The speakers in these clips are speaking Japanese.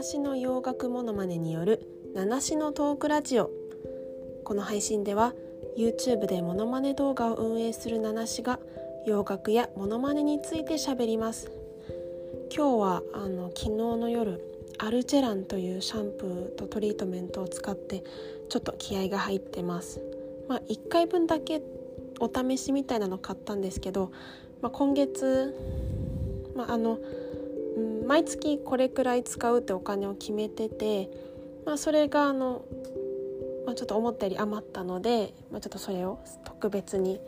七しの洋楽モノマネによる七しのトークラジオ。この配信では YouTube でモノマネ動画を運営する七しが洋楽やモノマネについて喋ります。今日はあの昨日の夜アルチェランというシャンプーとトリートメントを使ってちょっと気合が入ってます。まあ1回分だけお試しみたいなの買ったんですけど、まあ、今月、まあ、あの毎月これくらい使うってお金を決めてて、まあ、それがあの、まあ、ちょっと思ったより余ったので、まあ、ちょっとそれを特別に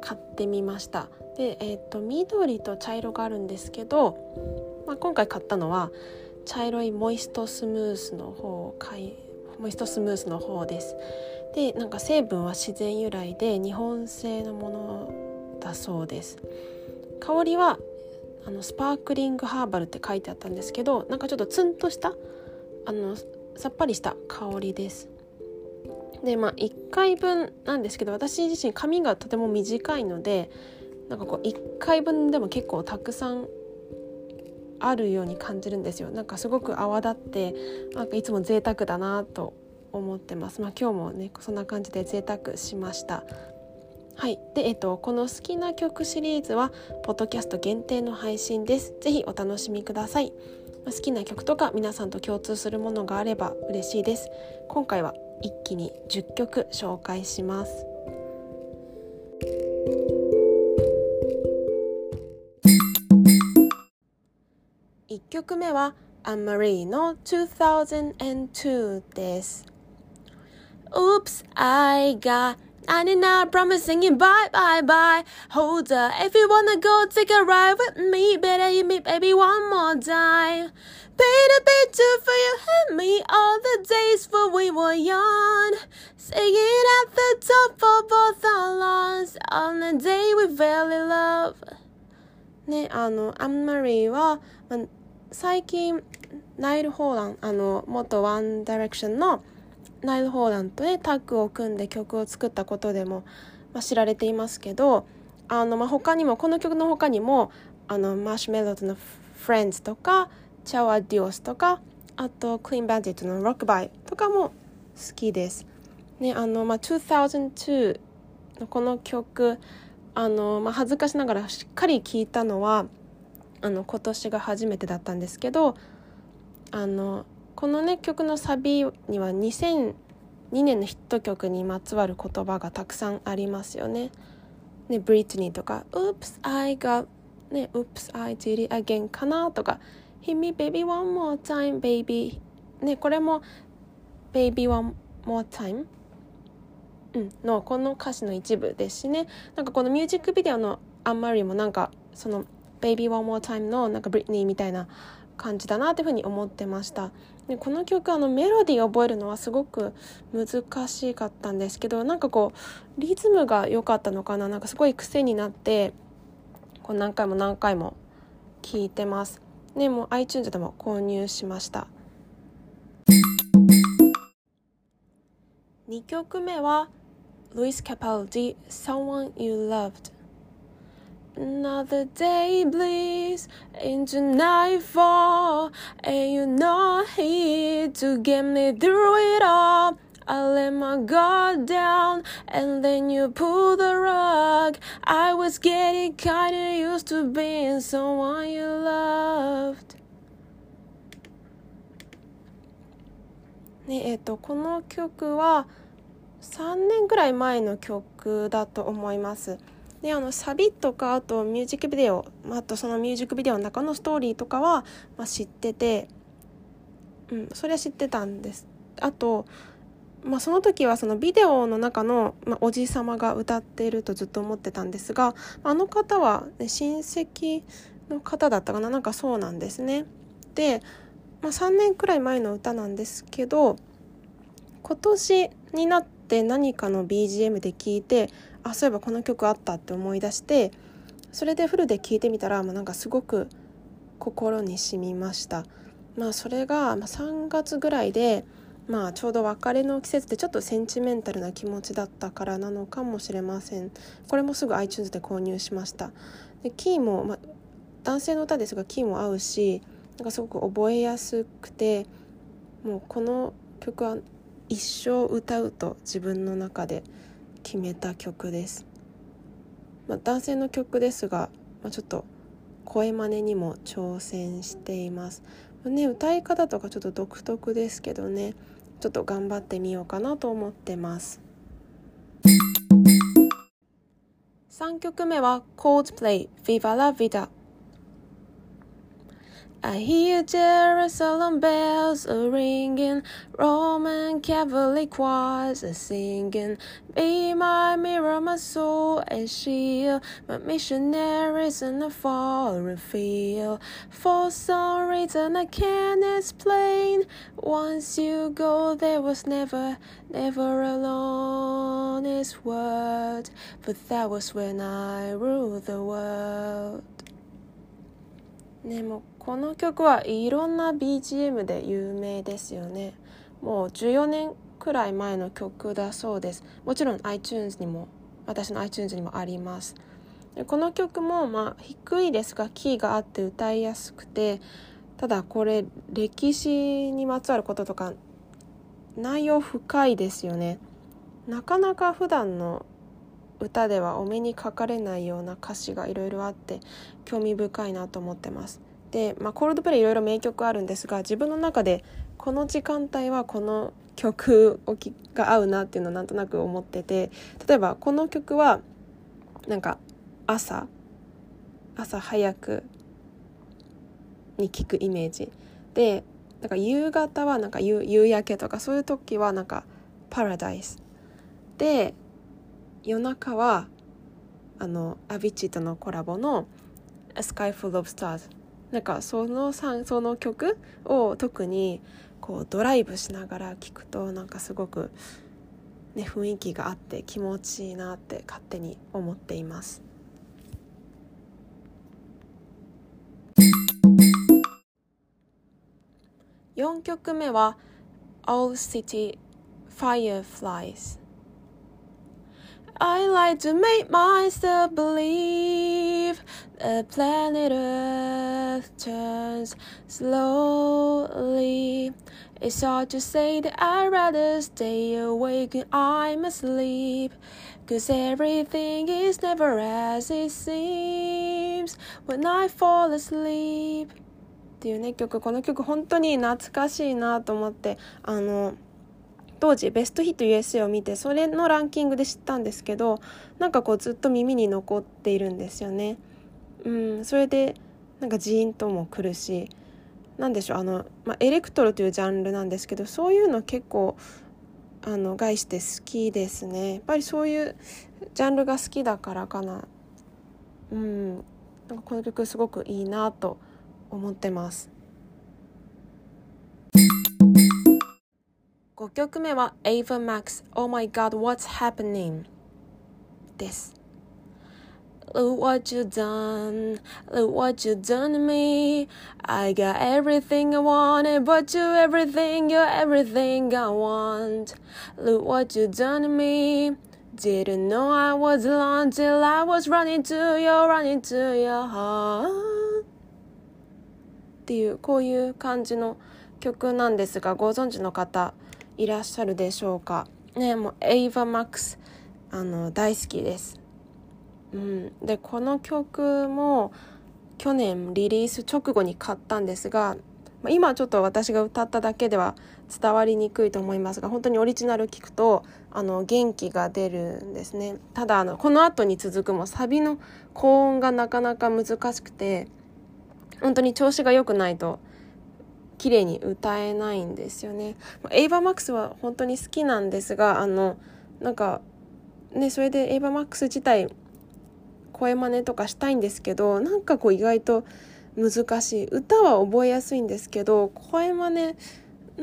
買ってみました。で、えーと、緑と茶色があるんですけど、まあ、今回買ったのは茶色いモイストスムースの方を買いモイストスムースの方です。でなんか成分は自然由来で日本製のものだそうです。香りはあのスパークリングハーバルって書いてあったんですけどなんかちょっとツンとしたあのさっぱりした香りです。でまあ1回分なんですけど私自身髪がとても短いのでなんかこう1回分でも結構たくさんあるように感じるんですよ。なんかすごく泡立ってなんかいつも贅沢だなと思ってます。まあ今日もねそんな感じで贅沢しました。はい。でえっとこの好きな曲シリーズはポッドキャスト限定の配信です。ぜひお楽しみください。好きな曲とか皆さんと共通するものがあれば嬉しいです。今回は一気に10曲紹介します。1曲目はアンマリーの2002です。Oops, I got And then I promise singing bye bye bye. Hold up, if you wanna go take a ride with me, better hit me, baby, one more time. Paint a picture for you and me all the days when we were young. Singing at the top for both our lungs on the day we fell in love. ね、あの、アンマリーは、ま、最近、ナイル・ホーラン、あの、元ワン・ダイレクションの ナイル・ホーランとねタッグを組んで曲を作ったことでも、まあ、知られていますけどあの、まあ、他にもこの曲の他にもあのマーシュメロドの「フレンズ」とか「チャワ・ディオス」とかあとクリーン・バンディットの「ロックバイ」とかも好きです。ねあのまあ、2002のこの曲あの、まあ、恥ずかしながらしっかり聴いたのはあの今年が初めてだったんですけどあのこのね曲のサビには2002年のヒット曲にまつわる言葉がたくさんありますよね。ね、ブリトニーとか「Oops, I got」ね「Oops, I did it again」かなとか「Hit me baby one more time baby」ねこれも「Baby one more time」うん、のこの歌詞の一部ですしね。なんかこのミュージックビデオの「アンマリー」もなんかその「Baby One More Time」のなんかブリトニーみたいな感じだなというふうに思ってました。でこの曲あのメロディーを覚えるのはすごく難しかったんですけどなんかこうリズムが良かったのかな？なんかすごい癖になってこう何回も何回も聴いてます。でもう iTunes でも購入しました。2曲目はルイス・キャパルディ「Someone You Loved」Another day bleeds into nightfall, and you're not here to get me through it all. I let my guard down, and then you pull the rug. I was getting kinda used to being someone you loved. ねえっと、この曲は3年ぐらい前の曲だと思います。 であのサビとかあとミュージックビデオあとそのミュージックビデオの中のストーリーとかは、まあ、知ってて、うん、それは知ってたんです。あと、まあ、その時はそのビデオの中の、まあ、おじさまが歌っているとずっと思ってたんですがあの方は、ね、親戚の方だったかな？なんかそうなんですね。で、まあ、3年くらい前の歌なんですけど今年になって何かの BGM で聞いてあそういえばこの曲あったって思い出してそれでフルで聴いてみたら、まあ、なんかすごく心に染みました。まあ、それが3月ぐらいで、まあ、ちょうど別れの季節でちょっとセンチメンタルな気持ちだったからなのかもしれません。これもすぐ iTunes で購入しました。でキーも、まあ、男性の歌ですがキーも合うしなんかすごく覚えやすくてもうこの曲は一生歌うと自分の中で。決めた曲です、まあ、男性の曲ですが、まあ、ちょっと声真似にも挑戦しています、まあ、ね、歌い方とかちょっと独特ですけどねちょっと頑張ってみようかなと思ってます。3曲目は Coldplay Viva la Vida I hear Jerusalem bells a ringing, Roman Catholic choirs a singing. Be my mirror, my soul and shield, my missionaries in a foreign field. For some reason I can't explain. Once you go, there was never, never a honest word. But that was when I ruled the world. この曲はいろんな BGM で有名ですよね。もう14年くらい前の曲だそうです。もちろん iTunes にも私の iTunes にもあります。でこの曲もまあ低いですがキーがあって歌いやすくてただこれ歴史にまつわることとか内容深いですよね。なかなか普段の歌ではお目にかかれないような歌詞がいろいろあって興味深いなと思ってます。で、まあ、コールドプレイいろいろ名曲あるんですが自分の中でこの時間帯はこの曲が合うなっていうのをなんとなく思ってて例えばこの曲はなんか朝朝早くに聴くイメージ。でなんか夕方はなんか夕焼けとかそういう時はなんかパラダイス。で夜中はあのアビチとのコラボの「A Sky Full of Stars」なんかそのその曲を特にこうドライブしながら聴くとなんかすごく、ね、雰囲気があって気持ちいいなって勝手に思っています。4曲目は「All City Fireflies」I like to make myself believe the planet Earth turns slowly. It's hard to say that I'd rather stay awake when I'm asleep. Cause everything is never as it seems when I fall asleep. っていうね曲この曲本当に懐かしいなと思ってあの 当時ベストヒット USA を見てそれのランキングで知ったんですけどなんかこうずっと耳に残っているんですよね。うん、それでなんかジーンとも来るし何でしょうあの、まあ、エレクトロというジャンルなんですけどそういうの結構あの概して好きですねやっぱりそういうジャンルが好きだからかなうんなんかこの曲すごくいいなと思ってます。5曲目は Ava Max Oh my god what's happening です Look what you done, look what you done to me. I got everything I wanted, but you everything, you're everything I want. Look what you done to me. Didn't know I was alone till I was running to your, running to your heart. っていうこういう感じの曲なんですがご存知の方 いらっしゃるでしょうか？ねもうエイヴァ・マックスあの大好きです、うん、でこの曲も去年リリース直後に買ったんですが今ちょっと私が歌っただけでは伝わりにくいと思いますが本当にオリジナル聞くとあの元気が出るんですね。ただあのこの後に続くもサビの高音がなかなか難しくて本当に調子が良くないと綺麗に歌えないんですよね。エイバーマックスは本当に好きなんですがあのなんかねそれでエイバーマックス自体声真似とかしたいんですけどなんかこう意外と難しい歌は覚えやすいんですけど声真似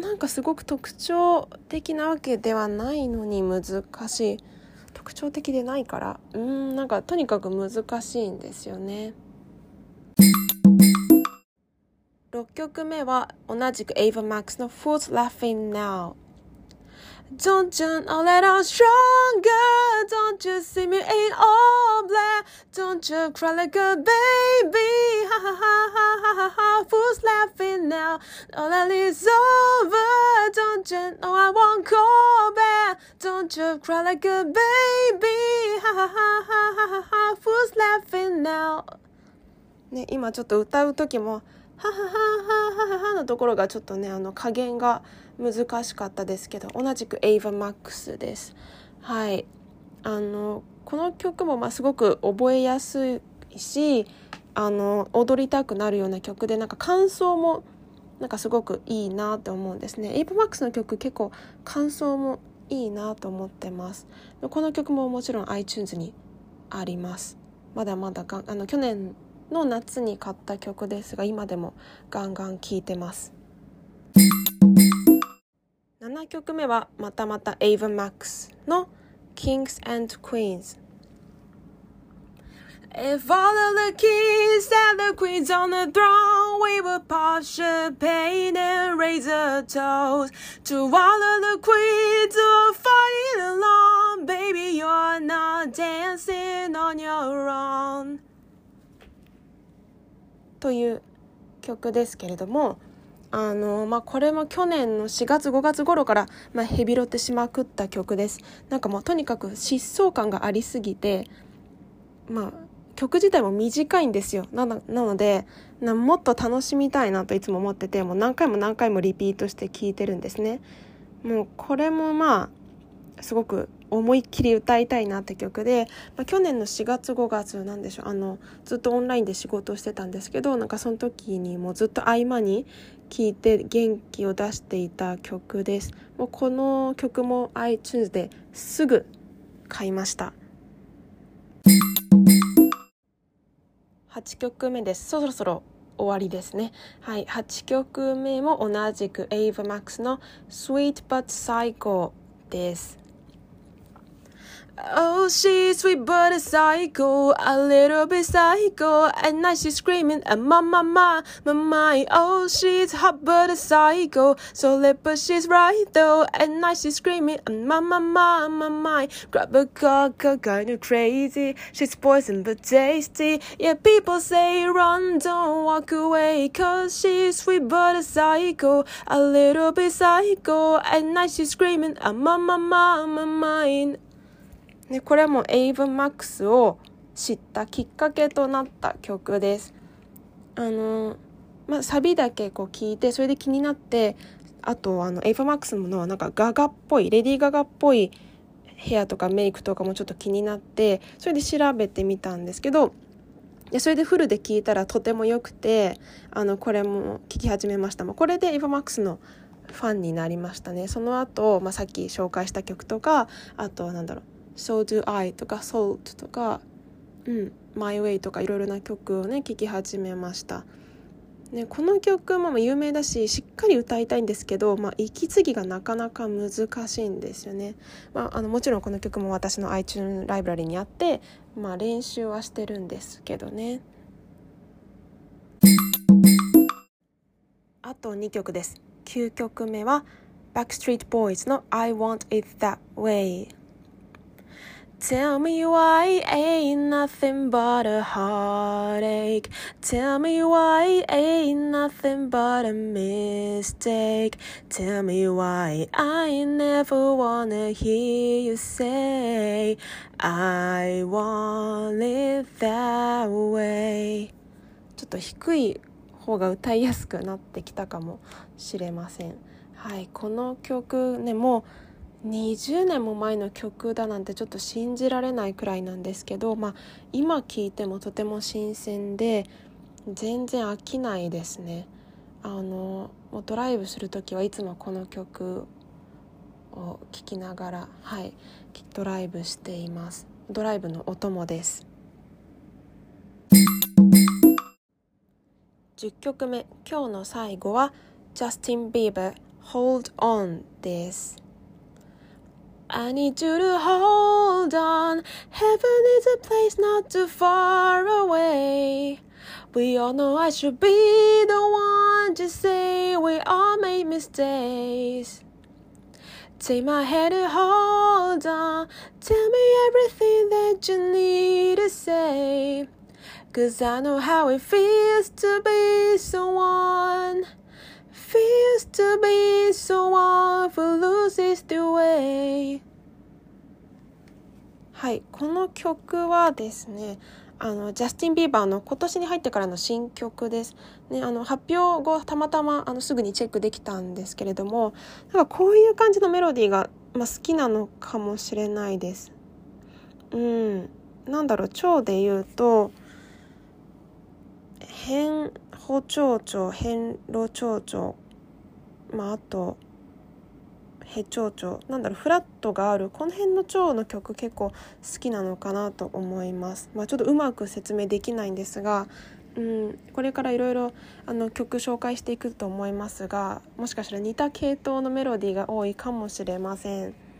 なんかすごく特徴的なわけではないのに難しい特徴的でないからうんなんかとにかく難しいんですよね。6曲目は同じく Ava Max の Fools Laughing Now Don't you know that I'm stronger? Don't you see me in all black? Don't you cry like a baby? Ha ha ha ha ha ha ha. Who's laughing now? All that is over. Don't you know I won't call back? Don't you cry like a baby? Ha ha ha ha ha ha ha. Who's laughing now? ね、今ちょっと歌う時も ははははははのところがちょっとねあの加減が難しかったですけど同じくエイヴァマックスです。はい。あのこの曲もまあすごく覚えやすいしあの踊りたくなるような曲でなんか感想もなんかすごくいいなと思うんですね。エイヴァマックスの曲結構感想もいいなと思ってます。この曲ももちろん iTunes にあります。まだまだがあの去年の夏に買った曲ですが今でもガンガン聴いてます7曲目はまたまた Ava Max の Kings and Queens If all of the kings and the queens on the throne, we would pop champagne and raise a toast to all of the queens who are fighting along. Baby, you're not dancing on your own. という曲ですけれどもあのまあ、これも去年の4月5月頃から、まあ、ヘビロってしまくった曲です。なんかもうとにかく疾走感がありすぎてまあ曲自体も短いんですよ。なのでなもっと楽しみたいなといつも思っててもう何回も何回もリピートして聴いてるんですね。もうこれもまあすごく思いっきり歌いたいなって曲で、まあ、去年の4月5月なんでしょうあのずっとオンラインで仕事をしてたんですけどなんかその時にもうずっと合間に聴いて元気を出していた曲です。もうこの曲も iTunes ですぐ買いました。8曲目です。そろそろ終わりですね。はい。8曲目も同じく Ava Max の Sweet But Psycho です。Oh, she's sweet but a psycho, a little bit psycho. At night she's screaming ah, at my, my, my, my, my. Oh, she's hot but a psycho, so lit but she's right though. At night she's screaming ah, at my, my, my, my, my. Grab a cocker, kinda crazy. She's poison but tasty. Yeah, people say run, don't walk away. Cause she's sweet but a psycho, a little bit psycho. At night she's screaming ah, at my, my, my, my, my. でこれもエイブ・マックスを知ったきっかけとなった曲です。あのまあ、サビだけこう聞いてそれで気になってあとあのエイブ・マックスのなんかガガっぽいレディー・ガガっぽいヘアとかメイクとかもちょっと気になってそれで調べてみたんですけどでそれでフルで聞いたらとても良くてあのこれも聴き始めましたこれでエイブ・マックスのファンになりましたねその後、まあさっき紹介した曲とかあとなんだろう So Do I とか Salt とか、うん、My Way とかいろいろな曲をね聴き始めました。ね、この曲も有名だししっかり歌いたいんですけど、まあ、息継ぎがなかなか難しいんですよね、まあ、あのもちろんこの曲も私の iTunes ライブラリにあって、まあ、練習はしてるんですけどね。あと2曲です。9曲目は Backstreet Boys の I Want It That Way Tell me why ain't nothing but a heartache. Tell me why ain't nothing but a mistake. Tell me why I never wanna hear you say I want it that way. ちょっと低い方が歌いやすくなってきたかもしれません。はい、この曲ねもう20年も前の曲だなんてちょっと信じられないくらいなんですけど、まあ、今聴いてもとても新鮮で全然飽きないですね。あのもうドライブする時はいつもこの曲を聴きながらはいドライブしています。ドライブのお供です。10曲目今日の最後はジャスティン・ビーバー Hold On です。I need you to hold on. Heaven is a place not too far away. We all know I should be the one to say we all made mistakes. Take my hand and hold on. Tell me everything that you need to say. Cause I know how it feels to be someone. Feels to be someone who loses the way. はい、この曲はですね、あのジャスティン・ビーバーの今年に入ってからの新曲です。ね、あの発表後たまたまあのすぐにチェックできたんですけれどもなんかこういう感じのメロディーが、まあ、好きなのかもしれないです。うん、なんだろう蝶で言うと変歩蝶々変路蝶々まああとへ蝶々なんだろうフラットがあるこの辺の蝶の曲結構好きなのかなと思います。まあ、ちょっとうまく説明できないんですが、うん、これからいろいろ曲紹介していくと思いますがもしかしたら似た系統のメロディーが多いかもしれません。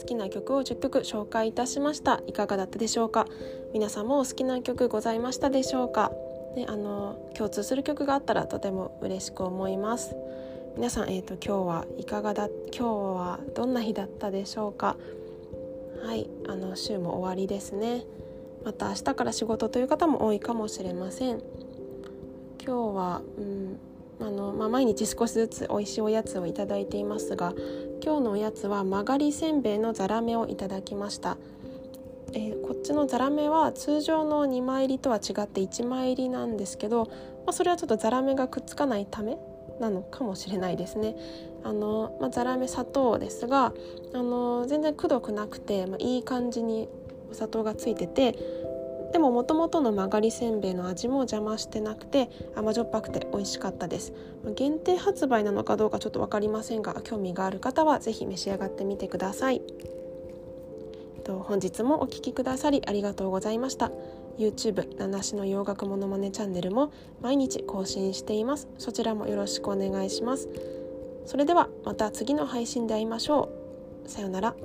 好きな曲を10曲紹介いたしました。いかがだったでしょうか？皆さんもお好きな曲ございましたでしょうか？ね、あの共通する曲があったらとても嬉しく思います。皆さん、えーと、今日はいかがだ今日はどんな日だったでしょうか？はいあの週も終わりですね。また明日から仕事という方も多いかもしれません。今日は、うんあのまあ、毎日少しずつ美味しいおやつをいただいていますが今日のおやつは曲がりせんべいのザラメをいただきました、えー、こっちのザラメは通常の2枚入りとは違って1枚入りなんですけど、まあ、それはちょっとザラメがくっつかないためなのかもしれないですね。あの、まあ、ザラメ砂糖ですがあの全然くどくなくて、まあ、いい感じにお砂糖がついててでももともとの曲がりせんべいの味も邪魔してなくて甘じょっぱくて美味しかったです。限定発売なのかどうかちょっと分かりませんが興味がある方は是非召し上がってみてください。本日もお聴きくださりありがとうございました。YouTube 七種の洋楽ものまねチャンネルも毎日更新しています。そちらもよろしくお願いします。それではまた次の配信で会いましょう。さようなら。